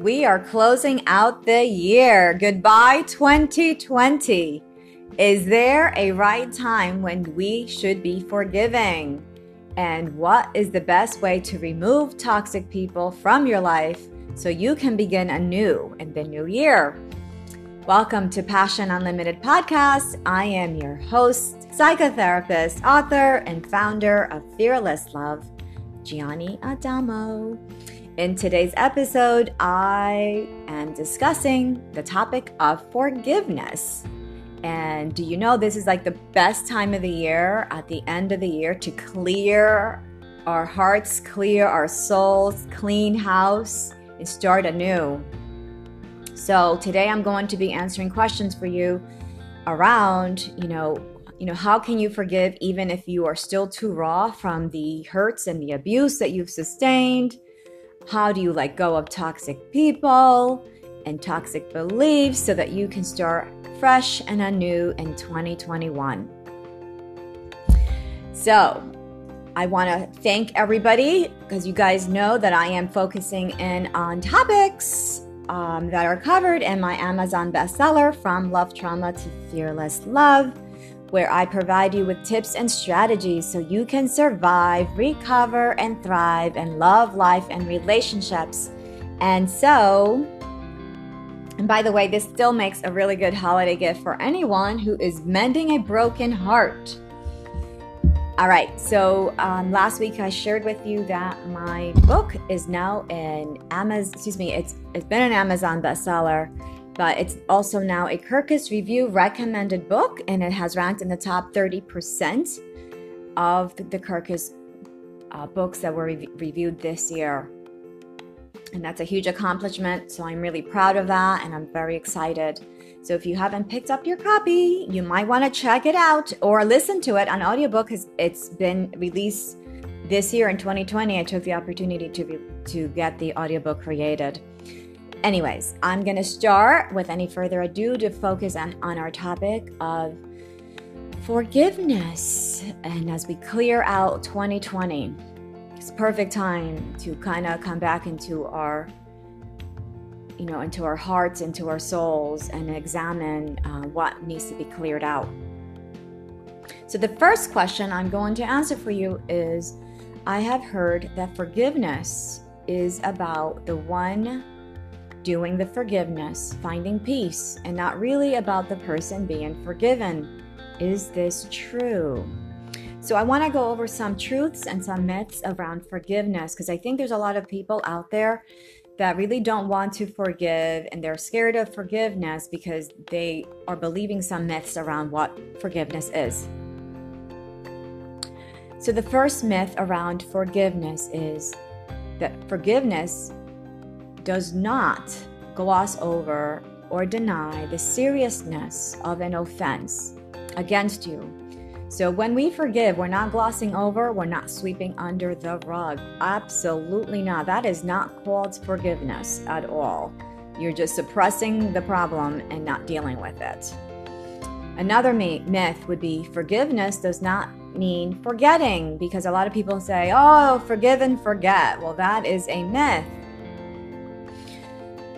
we are closing out the year. Goodbye, 2020. Is there a right time when we should be forgiving? And what is the best way to remove toxic people from your life so you can begin anew in the new year? Welcome to Passion Unlimited Podcast. I am your host, psychotherapist, author, and founder of Fearless Love, Jianny Adamo. In today's episode, I am discussing the topic of forgiveness. And do you know this is like the best time of the year at the end of the year to clear our hearts, clear our souls, clean house, and start anew. So today I'm going to be answering questions for you around, you know, you know, how can you forgive even if you are still too raw from the hurts and the abuse that you've sustained? How do you let go of toxic people and toxic beliefs so that you can start fresh and anew in 2021? So, I want to thank everybody because you guys know that I am focusing in on topics um, that are covered in my Amazon bestseller, From Love Trauma to Fearless Love where I provide you with tips and strategies so you can survive, recover, and thrive and love life and relationships. And so, and by the way, this still makes a really good holiday gift for anyone who is mending a broken heart. All right, so um, last week I shared with you that my book is now in Amazon. Excuse me, it's it's been an Amazon bestseller but it's also now a Kirkus Review recommended book, and it has ranked in the top 30% of the, Kirkus uh, books that were re- reviewed this year. And that's a huge accomplishment, so I'm really proud of that, and I'm very excited. So if you haven't picked up your copy, you might want to check it out or listen to it on audiobook because it's been released this year in 2020. I took the opportunity to, re- to get the audiobook created. Anyways, I'm going to start with any further ado to focus on, on our topic of forgiveness. And as we clear out 2020, it's perfect time to kind of come back into our you know into our hearts into our souls and examine uh, what needs to be cleared out so the first question i'm going to answer for you is i have heard that forgiveness is about the one doing the forgiveness, finding peace, and not really about the person being forgiven. Is this true? So, I want to go over some truths and some myths around forgiveness because I think there's a lot of people out there that really don't want to forgive and they're scared of forgiveness because they are believing some myths around what forgiveness is. So, the first myth around forgiveness is that forgiveness does not gloss over or deny the seriousness of an offense against you. So when we forgive, we're not glossing over, we're not sweeping under the rug. Absolutely not. That is not called forgiveness at all. You're just suppressing the problem and not dealing with it. Another myth would be forgiveness does not mean forgetting because a lot of people say, oh, forgive and forget. Well, that is a myth.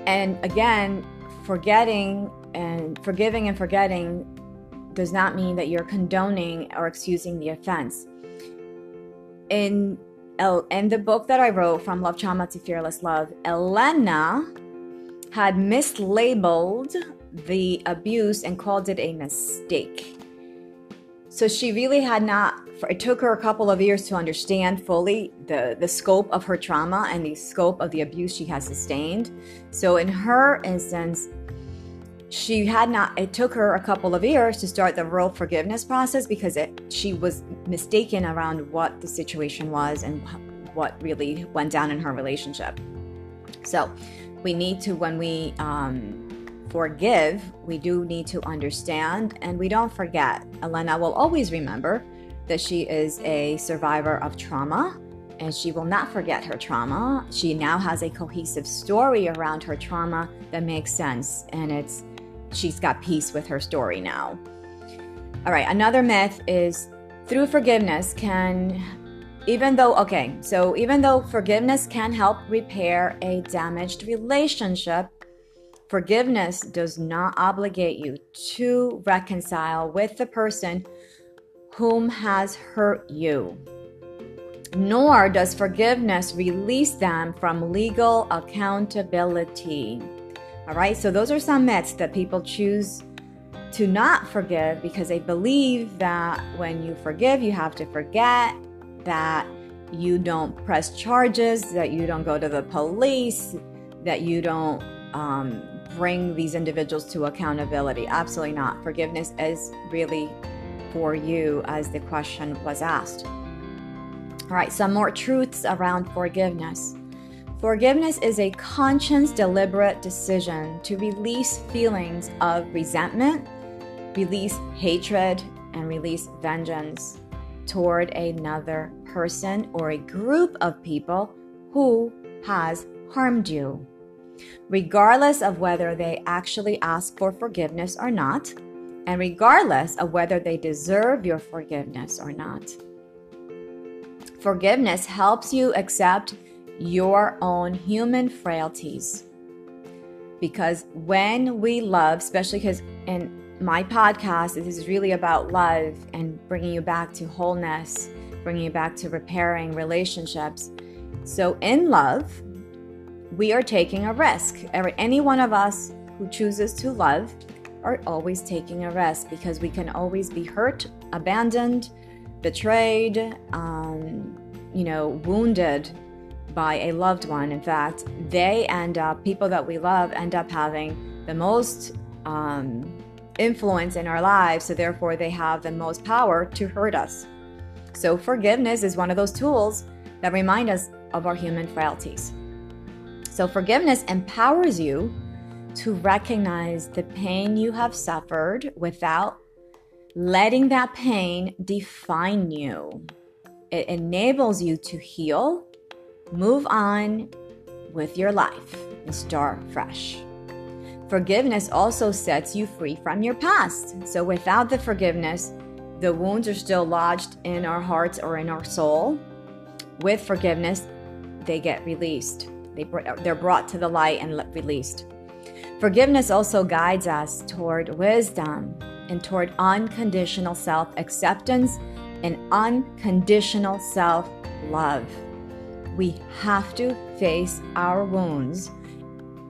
And again, forgetting and forgiving and forgetting does not mean that you're condoning or excusing the offense. In in the book that I wrote, From Love Trauma to Fearless Love, Elena had mislabeled the abuse and called it a mistake. So she really had not, it took her a couple of years to understand fully the, the scope of her trauma and the scope of the abuse she has sustained. So in her instance, she had not, it took her a couple of years to start the real forgiveness process because it, she was mistaken around what the situation was and what really went down in her relationship. So we need to, when we, um, forgive, we do need to understand and we don't forget. Elena will always remember that she is a survivor of trauma and she will not forget her trauma. She now has a cohesive story around her trauma that makes sense and it's she's got peace with her story now. All right, another myth is through forgiveness can even though, okay, so even though forgiveness can help repair a damaged relationship, forgiveness does not obligate you to reconcile with the person whom has hurt you. Nor does forgiveness release them from legal accountability. All right, so those are some myths that people choose to not forgive because they believe that when you forgive, you have to forget, that you don't press charges, that you don't go to the police, that you don't um, bring these individuals to accountability. Absolutely not. Forgiveness is really for you, as the question was asked. All right, some more truths around forgiveness. Forgiveness is a conscious, deliberate decision to release feelings of resentment, release hatred, and release vengeance toward another person or a group of people who has harmed you, regardless of whether they actually ask for forgiveness or not, and regardless of whether they deserve your forgiveness or not. Forgiveness helps you accept your own human frailties. Because when we love, especially because in my podcast, this is really about love and bringing you back to wholeness, bringing you back to repairing relationships. So, in love, we are taking a risk. Any one of us who chooses to love are always taking a risk because we can always be hurt, abandoned, betrayed, um, you know, wounded by a loved one. In fact, they end up, people that we love end up having the most um, influence in our lives. So, therefore, they have the most power to hurt us. So, forgiveness is one of those tools that remind us of our human frailties. So, forgiveness empowers you to recognize the pain you have suffered without letting that pain define you. It enables you to heal Move on with your life and start fresh. Forgiveness also sets you free from your past. So, without the forgiveness, the wounds are still lodged in our hearts or in our soul. With forgiveness, they get released. They, they're brought to the light and released. Forgiveness also guides us toward wisdom and toward unconditional self acceptance and unconditional self love we have to face our wounds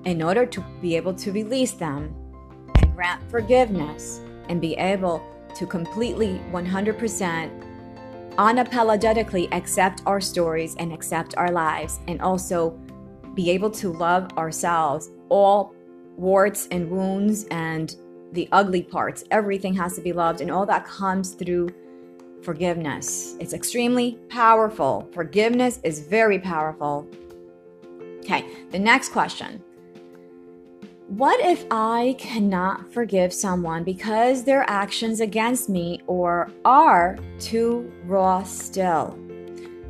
in order to be able to release them and grant forgiveness and be able to completely 100% unapologetically accept our stories and accept our lives and also be able to love ourselves all warts and wounds and the ugly parts everything has to be loved and all that comes through forgiveness. It's extremely powerful. Forgiveness is very powerful. Okay, the next question. What if I cannot forgive someone because their actions against me or are too raw still?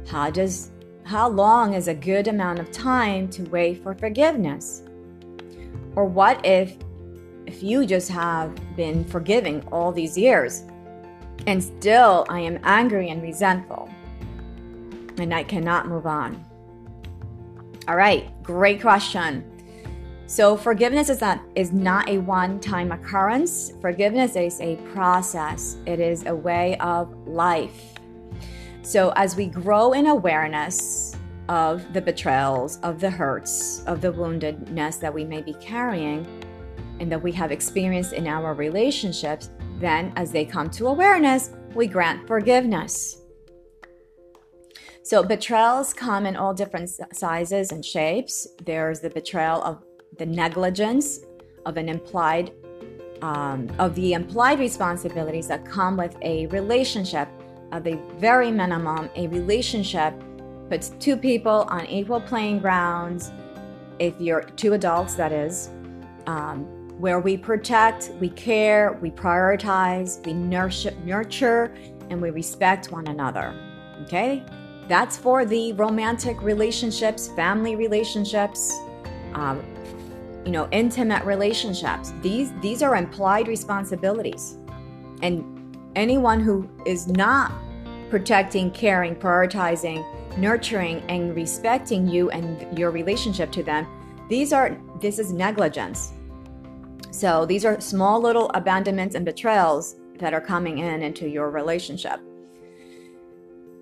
How does how long is a good amount of time to wait for forgiveness? Or what if if you just have been forgiving all these years and still, I am angry and resentful. And I cannot move on. All right, great question. So forgiveness is not is not a one-time occurrence. Forgiveness is a process. It is a way of life. So as we grow in awareness of the betrayals, of the hurts, of the woundedness that we may be carrying and that we have experienced in our relationships, then, as they come to awareness, we grant forgiveness. So, betrayals come in all different sizes and shapes. There's the betrayal of the negligence of an implied um, of the implied responsibilities that come with a relationship of the very minimum a relationship puts two people on equal playing grounds if you're two adults that is um, where we protect, we care, we prioritize, we nurture, nurture and we respect one another. Okay? That's for the romantic relationships, family relationships, um, you know, intimate relationships. These these are implied responsibilities. And anyone who is not protecting, caring, prioritizing, nurturing, and respecting you and your relationship to them, these are this is negligence. So these are small little abandonments and betrayals that are coming in into your relationship.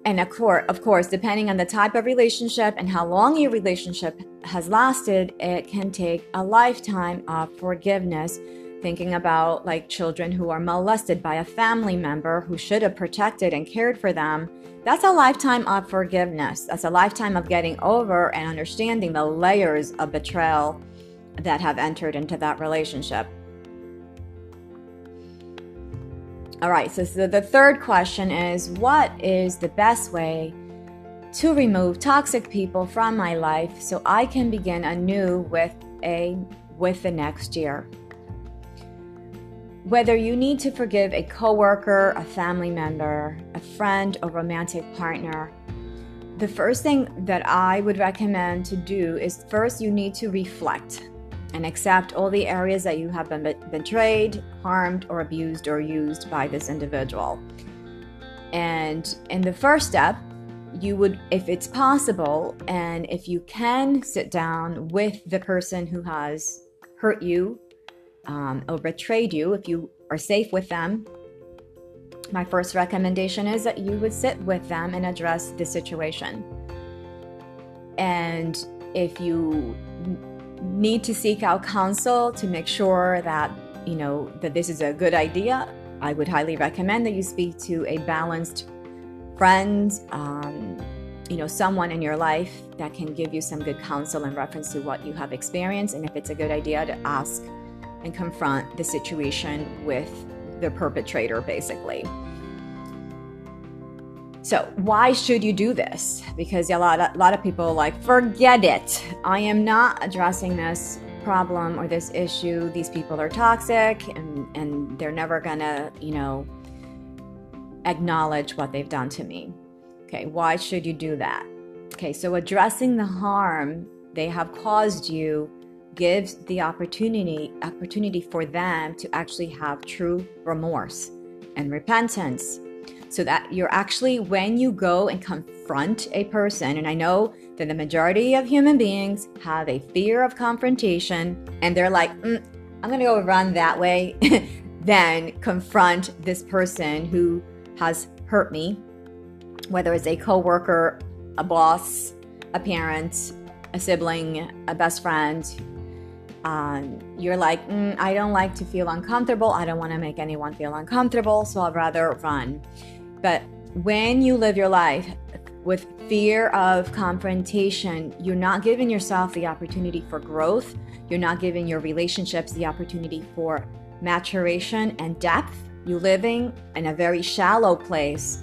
And of course, of course, depending on the type of relationship and how long your relationship has lasted, it can take a lifetime of forgiveness. Thinking about like children who are molested by a family member who should have protected and cared for them, that's a lifetime of forgiveness. That's a lifetime of getting over and understanding the layers of betrayal that have entered into that relationship. All right, so, so the third question is what is the best way to remove toxic people from my life so I can begin anew with a with the next year? Whether you need to forgive a coworker, a family member, a friend, or romantic partner, the first thing that I would recommend to do is first you need to reflect and accept all the areas that you have been betrayed, harmed, or abused or used by this individual. And in the first step, you would, if it's possible, and if you can sit down with the person who has hurt you um, or betrayed you, if you are safe with them, my first recommendation is that you would sit with them and address the situation. And if you need to seek out counsel to make sure that you know that this is a good idea i would highly recommend that you speak to a balanced friend um, you know someone in your life that can give you some good counsel in reference to what you have experienced and if it's a good idea to ask and confront the situation with the perpetrator basically so, why should you do this? Because a lot, a lot of people like, forget it. I am not addressing this problem or this issue. These people are toxic and, and they're never gonna, you know, acknowledge what they've done to me. Okay, why should you do that? Okay, so addressing the harm they have caused you gives the opportunity opportunity for them to actually have true remorse and repentance so that you're actually, when you go and confront a person, and I know that the majority of human beings have a fear of confrontation and they're like, mm, I'm going to go run that way, then confront this person who has hurt me, whether it's a coworker, a boss, a parent, a sibling, a best friend. Um, you're like, mm, I don't like to feel uncomfortable. I don't want to make anyone feel uncomfortable, so I'd rather run. But when you live your life with fear of confrontation, you're not giving yourself the opportunity for growth. You're not giving your relationships the opportunity for maturation and depth. You're living in a very shallow place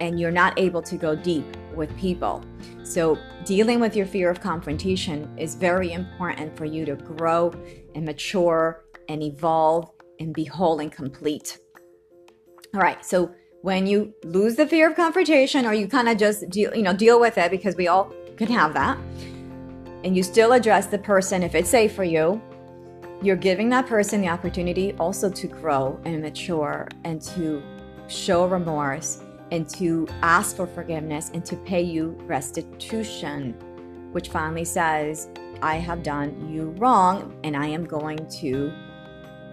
and you're not able to go deep with people. So, dealing with your fear of confrontation is very important for you to grow and mature and evolve and be whole and complete. All right, so when you lose the fear of confrontation or you kind of just deal, you know, deal with it because we all can have that. And you still address the person if it's safe for you, you're giving that person the opportunity also to grow and mature and to show remorse and to ask for forgiveness and to pay you restitution, which finally says, I have done you wrong and I am going to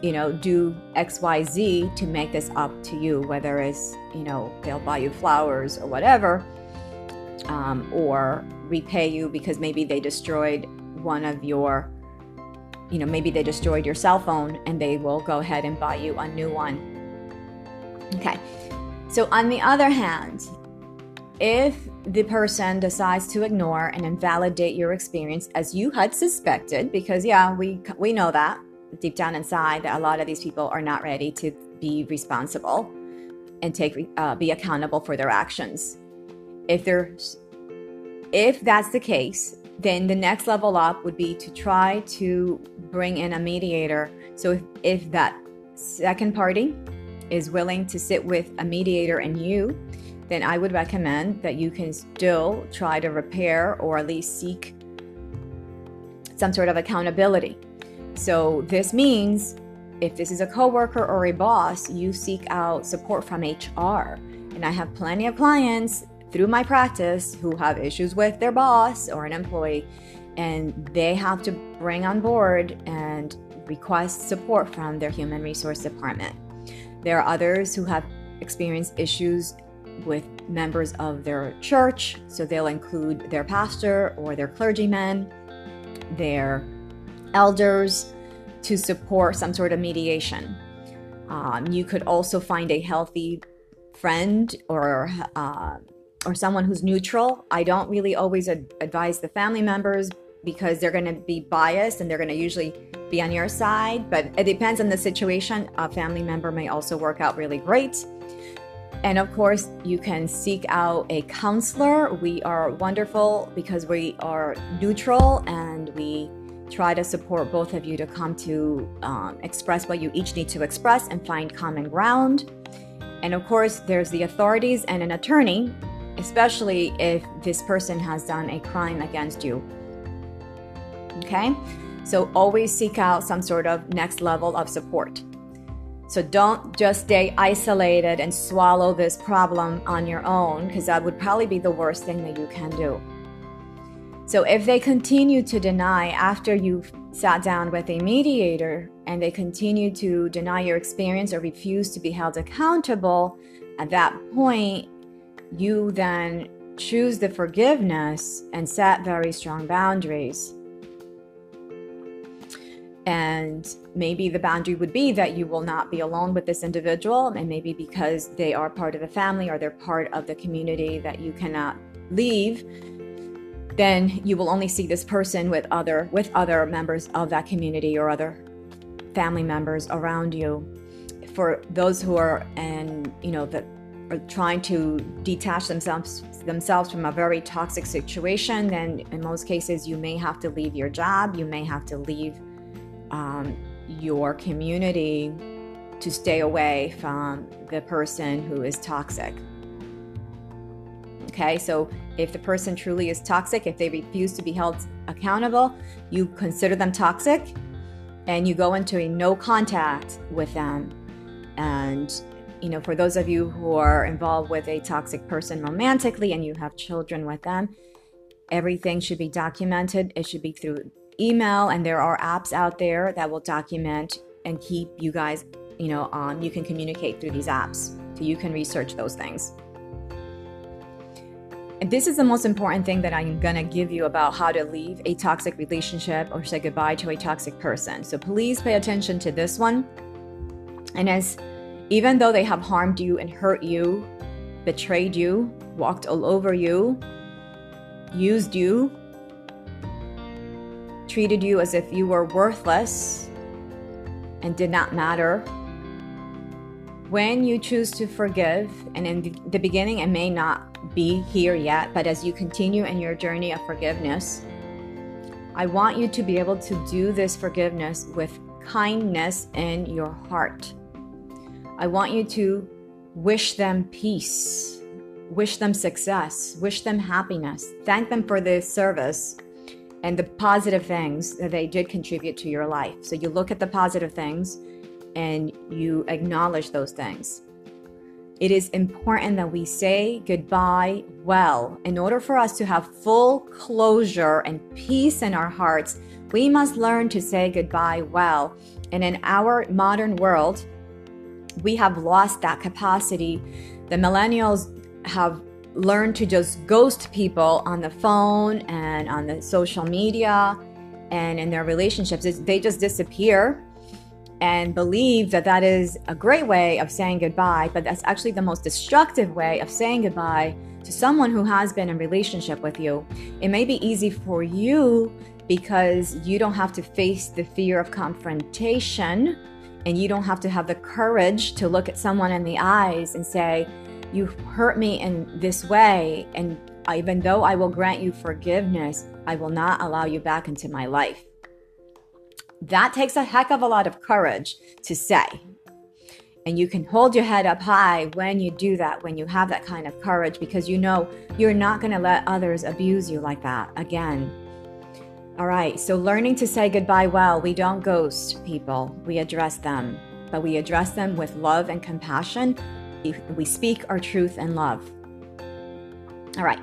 you know, do XYZ to make this up to you, whether it's, you know, they'll buy you flowers or whatever, um, or repay you because maybe they destroyed one of your, you know, maybe they destroyed your cell phone and they will go ahead and buy you a new one. Okay. So, on the other hand, if the person decides to ignore and invalidate your experience as you had suspected, because yeah, we we know that deep down inside that a lot of these people are not ready to be responsible and take uh, be accountable for their actions. If they're if that's the case, then the next level up would be to try to bring in a mediator. So if, if that second party is willing to sit with a mediator and you, then I would recommend that you can still try to repair or at least seek some sort of accountability so this means if this is a coworker or a boss, you seek out support from HR. And I have plenty of clients through my practice who have issues with their boss or an employee, and they have to bring on board and request support from their human resource department. There are others who have experienced issues with members of their church, so they'll include their pastor or their clergyman, their elders to support some sort of mediation. Um, you could also find a healthy friend or uh, or someone who's neutral. I don't really always ad- advise the family members because they're going to be biased and they're going to usually be on your side. But it depends on the situation. A family member may also work out really great. And of course, you can seek out a counselor. We are wonderful because we are neutral and we try to support both of you to come to um, express what you each need to express and find common ground. And of course, there's the authorities and an attorney, especially if this person has done a crime against you. Okay? So always seek out some sort of next level of support. So don't just stay isolated and swallow this problem on your own, because that would probably be the worst thing that you can do. So if they continue to deny after you've sat down with a mediator and they continue to deny your experience or refuse to be held accountable, at that point, you then choose the forgiveness and set very strong boundaries. And maybe the boundary would be that you will not be alone with this individual, and maybe because they are part of the family or they're part of the community that you cannot leave then you will only see this person with other with other members of that community or other family members around you. For those who are and you know that are trying to detach themselves themselves from a very toxic situation then in most cases you may have to leave your job. You may have to leave um, your community to stay away from the person who is toxic Okay, so if the person truly is toxic, if they refuse to be held accountable, you consider them toxic and you go into a no contact with them. And, you know, for those of you who are involved with a toxic person romantically and you have children with them, everything should be documented. It should be through email, and there are apps out there that will document and keep you guys, you know. You can communicate through these apps, so you can research those things. And this is the most important thing that I'm gonna give you about how to leave a toxic relationship or say goodbye to a toxic person. So please pay attention to this one. And as even though they have harmed you and hurt you, betrayed you, walked all over you, used you, treated you as if you were worthless and did not matter, when you choose to forgive, and in the beginning, it may not be here yet, but as you continue in your journey of forgiveness, I want you to be able to do this forgiveness with kindness in your heart. I want you to wish them peace, wish them success, wish them happiness, thank them for their service and the positive things that they did contribute to your life. So you look at the positive things and you acknowledge those things. It is important that we say goodbye well. In order for us to have full closure and peace in our hearts, we must learn to say goodbye well. And in our modern world, we have lost that capacity. The millennials have learned to just ghost people on the phone and on the social media and in their relationships. They just disappear and believe that that is a great way of saying goodbye, but that's actually the most destructive way of saying goodbye to someone who has been in relationship with you. It may be easy for you because you don't have to face the fear of confrontation and you don't have to have the courage to look at someone in the eyes and say, You hurt me in this way, and even though I will grant you forgiveness, I will not allow you back into my life. That takes a heck of a lot of courage to say. And you can hold your head up high when you do that, when you have that kind of courage, because you know you're not going to let others abuse you like that again. All right, so learning to say goodbye well, we don't ghost people, we address them, but we address them with love and compassion we speak our truth and love. All right.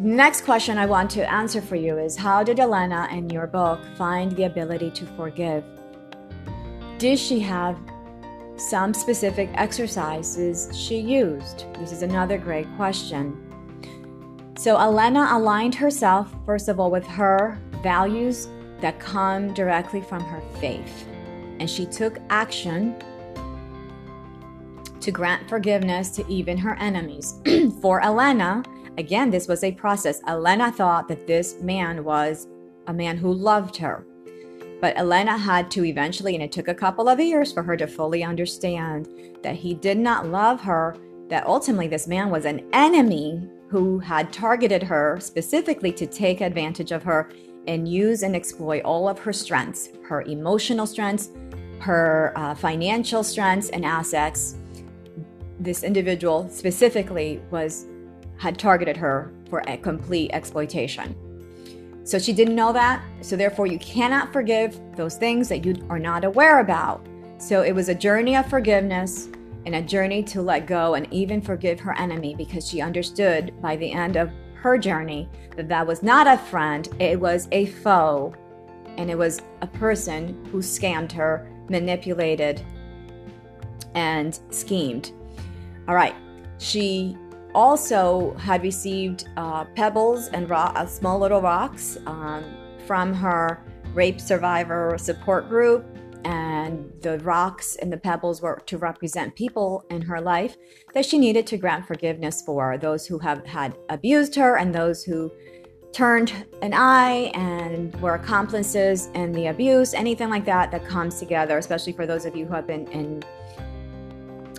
Next question I want to answer for you is How did Elena in your book find the ability to forgive? Did she have some specific exercises she used? This is another great question. So, Elena aligned herself, first of all, with her values that come directly from her faith. And she took action to grant forgiveness to even her enemies. For Elena, again, this was a process. Elena thought that this man was a man who loved her. But Elena had to eventually, and it took a couple of years for her to fully understand that he did not love her, that ultimately this man was an enemy who had targeted her specifically to take advantage of her and use and exploit all of her strengths her emotional strengths, her uh, financial strengths and assets. This individual specifically was had targeted her for a complete exploitation. So she didn't know that. So therefore, you cannot forgive those things that you are not aware about. So it was a journey of forgiveness and a journey to let go and even forgive her enemy because she understood by the end of her journey that that was not a friend, it was a foe. And it was a person who scammed her, manipulated, and schemed. All right. She also had received uh, pebbles and uh, small little rocks um, from her rape survivor support group. And the rocks and the pebbles were to represent people in her life that she needed to grant forgiveness for those who have had abused her and those who turned an eye and were accomplices in the abuse, anything like that that comes together, especially for those of you who have been in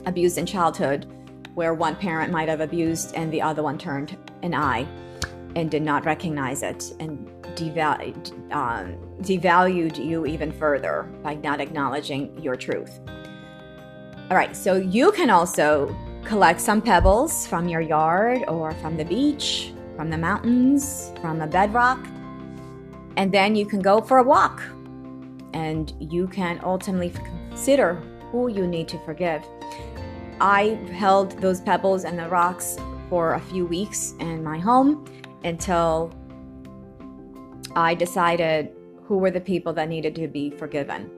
abused in childhood where one parent might have abused and the other one turned an eye and did not recognize it and devalued, um, devalued you even further by not acknowledging your truth. All right, so you can also collect some pebbles from your yard or from the beach, from the mountains, from the bedrock, and then you can go for a walk and you can ultimately consider who you need to forgive. I held those pebbles and the rocks for a few weeks in my home until I decided who were the people that needed to be forgiven.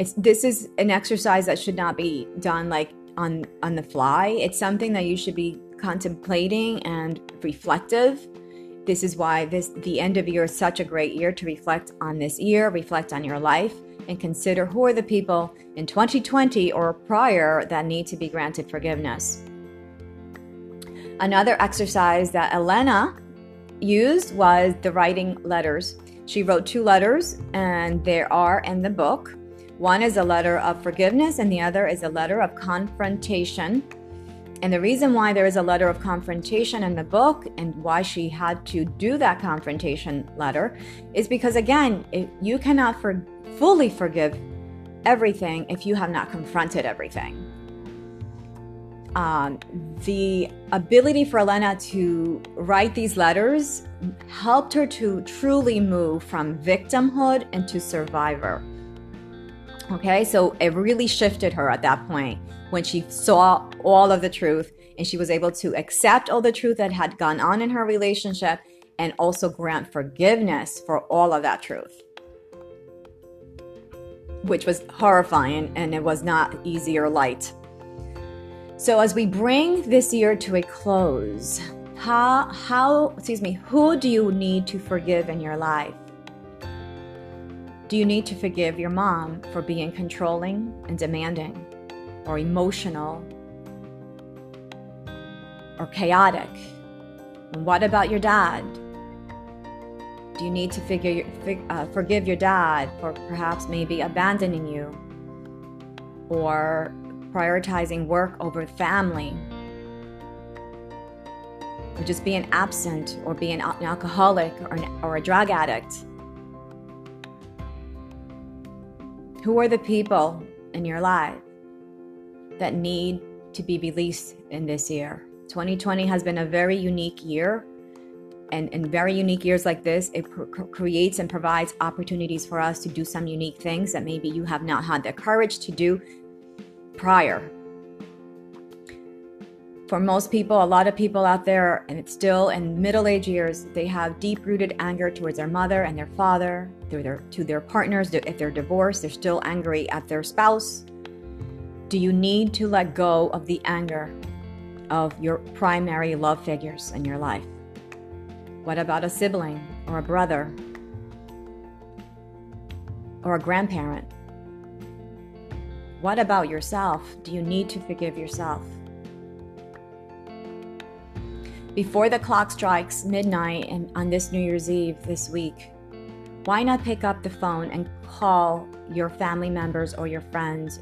It's, this is an exercise that should not be done like on on the fly. It's something that you should be contemplating and reflective. This is why this the end of year is such a great year to reflect on this year, reflect on your life, and consider who are the people in 2020 or prior that need to be granted forgiveness. Another exercise that Elena used was the writing letters. She wrote two letters, and there are in the book. One is a letter of forgiveness, and the other is a letter of confrontation. And the reason why there is a letter of confrontation in the book and why she had to do that confrontation letter is because, again, you cannot for, fully forgive everything if you have not confronted everything. Um, the ability for Elena to write these letters helped her to truly move from victimhood into survivor. Okay, so it really shifted her at that point when she saw all of the truth and she was able to accept all the truth that had gone on in her relationship and also grant forgiveness for all of that truth which was horrifying and it was not easy or light. So as we bring this year to a close, how how excuse me, who do you need to forgive in your life? Do you need to forgive your mom for being controlling and demanding or emotional or chaotic? And what about your dad? Do you need to figure, uh, forgive your dad for perhaps maybe abandoning you or prioritizing work over family? Or just being absent or being an alcoholic or, an, or a drug addict? Who are the people in your life that need to be released in this year? 2020 has been a very unique year and in very unique years like this, it pr- creates and provides opportunities for us to do some unique things that maybe you have not had the courage to do prior. for most people, a lot of people out there, and it's still in middle age years, they have deep rooted anger towards their mother and their father, to their, to their partners. If they're divorced, they're still angry at their spouse. Do you need to let go of the anger of your primary love figures in your life? What about a sibling or a brother or a grandparent? What about yourself? Do you need to forgive yourself? Before the clock strikes midnight and on this New Year's Eve this week, why not pick up the phone and call your family members or your friends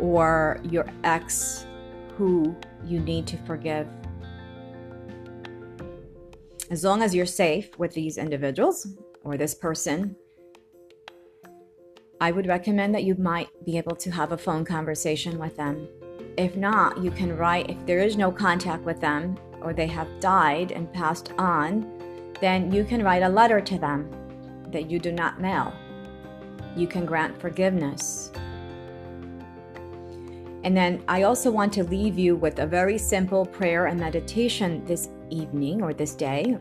or your ex who you need to forgive? As long as you're safe with these individuals or this person, I would recommend that you might be able to have a phone conversation with them if not, you can write, if there is no contact with them or they have died and passed on, then you can write a letter to them that you do not mail. You can grant forgiveness. And then I also want to leave you with a very simple prayer and meditation this evening or this day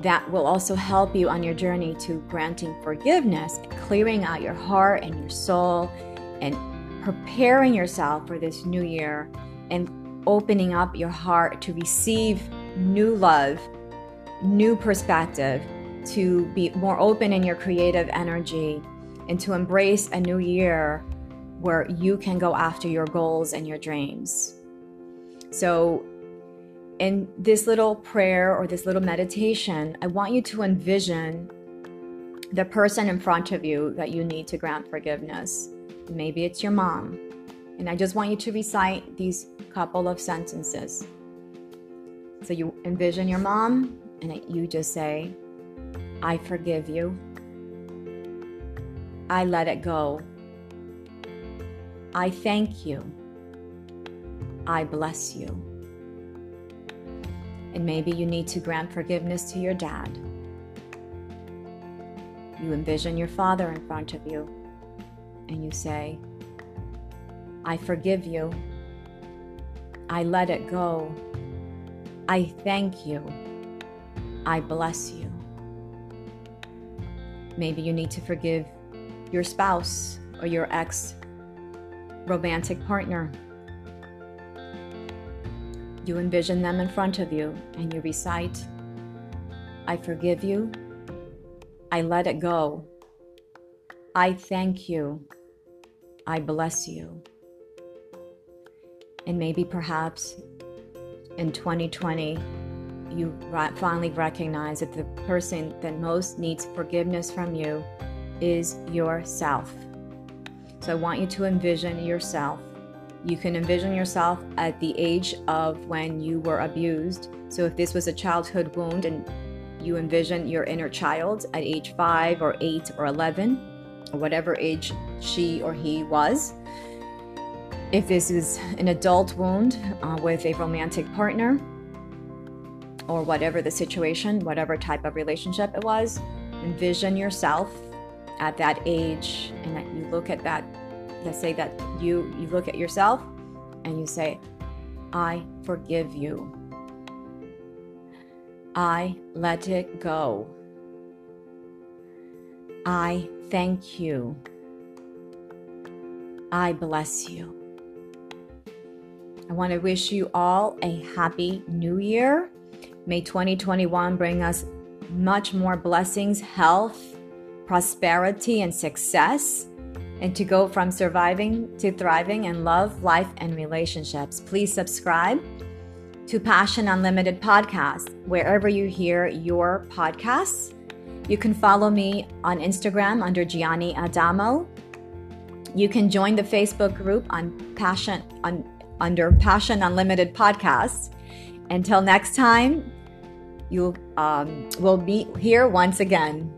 that will also help you on your journey to granting forgiveness, clearing out your heart and your soul, and preparing yourself for this new year and opening up your heart to receive new love, new perspective, to be more open in your creative energy, and to embrace a new year where you can go after your goals and your dreams. So, in this little prayer or this little meditation, I want you to envision the person in front of you that you need to grant forgiveness. Maybe it's your mom. And I just want you to recite these couple of sentences. So you envision your mom and you just say, I forgive you. I let it go. I thank you. I bless you. And maybe you need to grant forgiveness to your dad. You envision your father in front of you and you say, I forgive you. I let it go. I thank you. I bless you. Maybe you need to forgive your spouse or your ex romantic partner. You envision them in front of you and you recite, I forgive you. I let it go. I thank you. I bless you. And maybe perhaps in 2020, you finally recognize that the person that most needs forgiveness from you is yourself. So I want you to envision yourself. You can envision yourself at the age of when you were abused. So if this was a childhood wound and you envision your inner child at age 5 or 8 or 11, or whatever age she or he was. If this is an adult wound uh, with a romantic partner, or whatever the situation, whatever type of relationship it was, envision yourself at that age and that you look at that let's say that you you look at yourself and you say i forgive you i let it go I thank you. I bless you. I want to wish you all a happy new year. May 2021 bring us much more blessings, health, prosperity, and success, and to go from surviving to thriving in love, life, and relationships. Please subscribe to Passion Unlimited Podcast, wherever you hear your podcasts. You can follow me on Instagram under Jianny Adamo. You can join the Facebook group on Passion on, under Passion Unlimited Podcasts. Until next time, you um, will be here once again.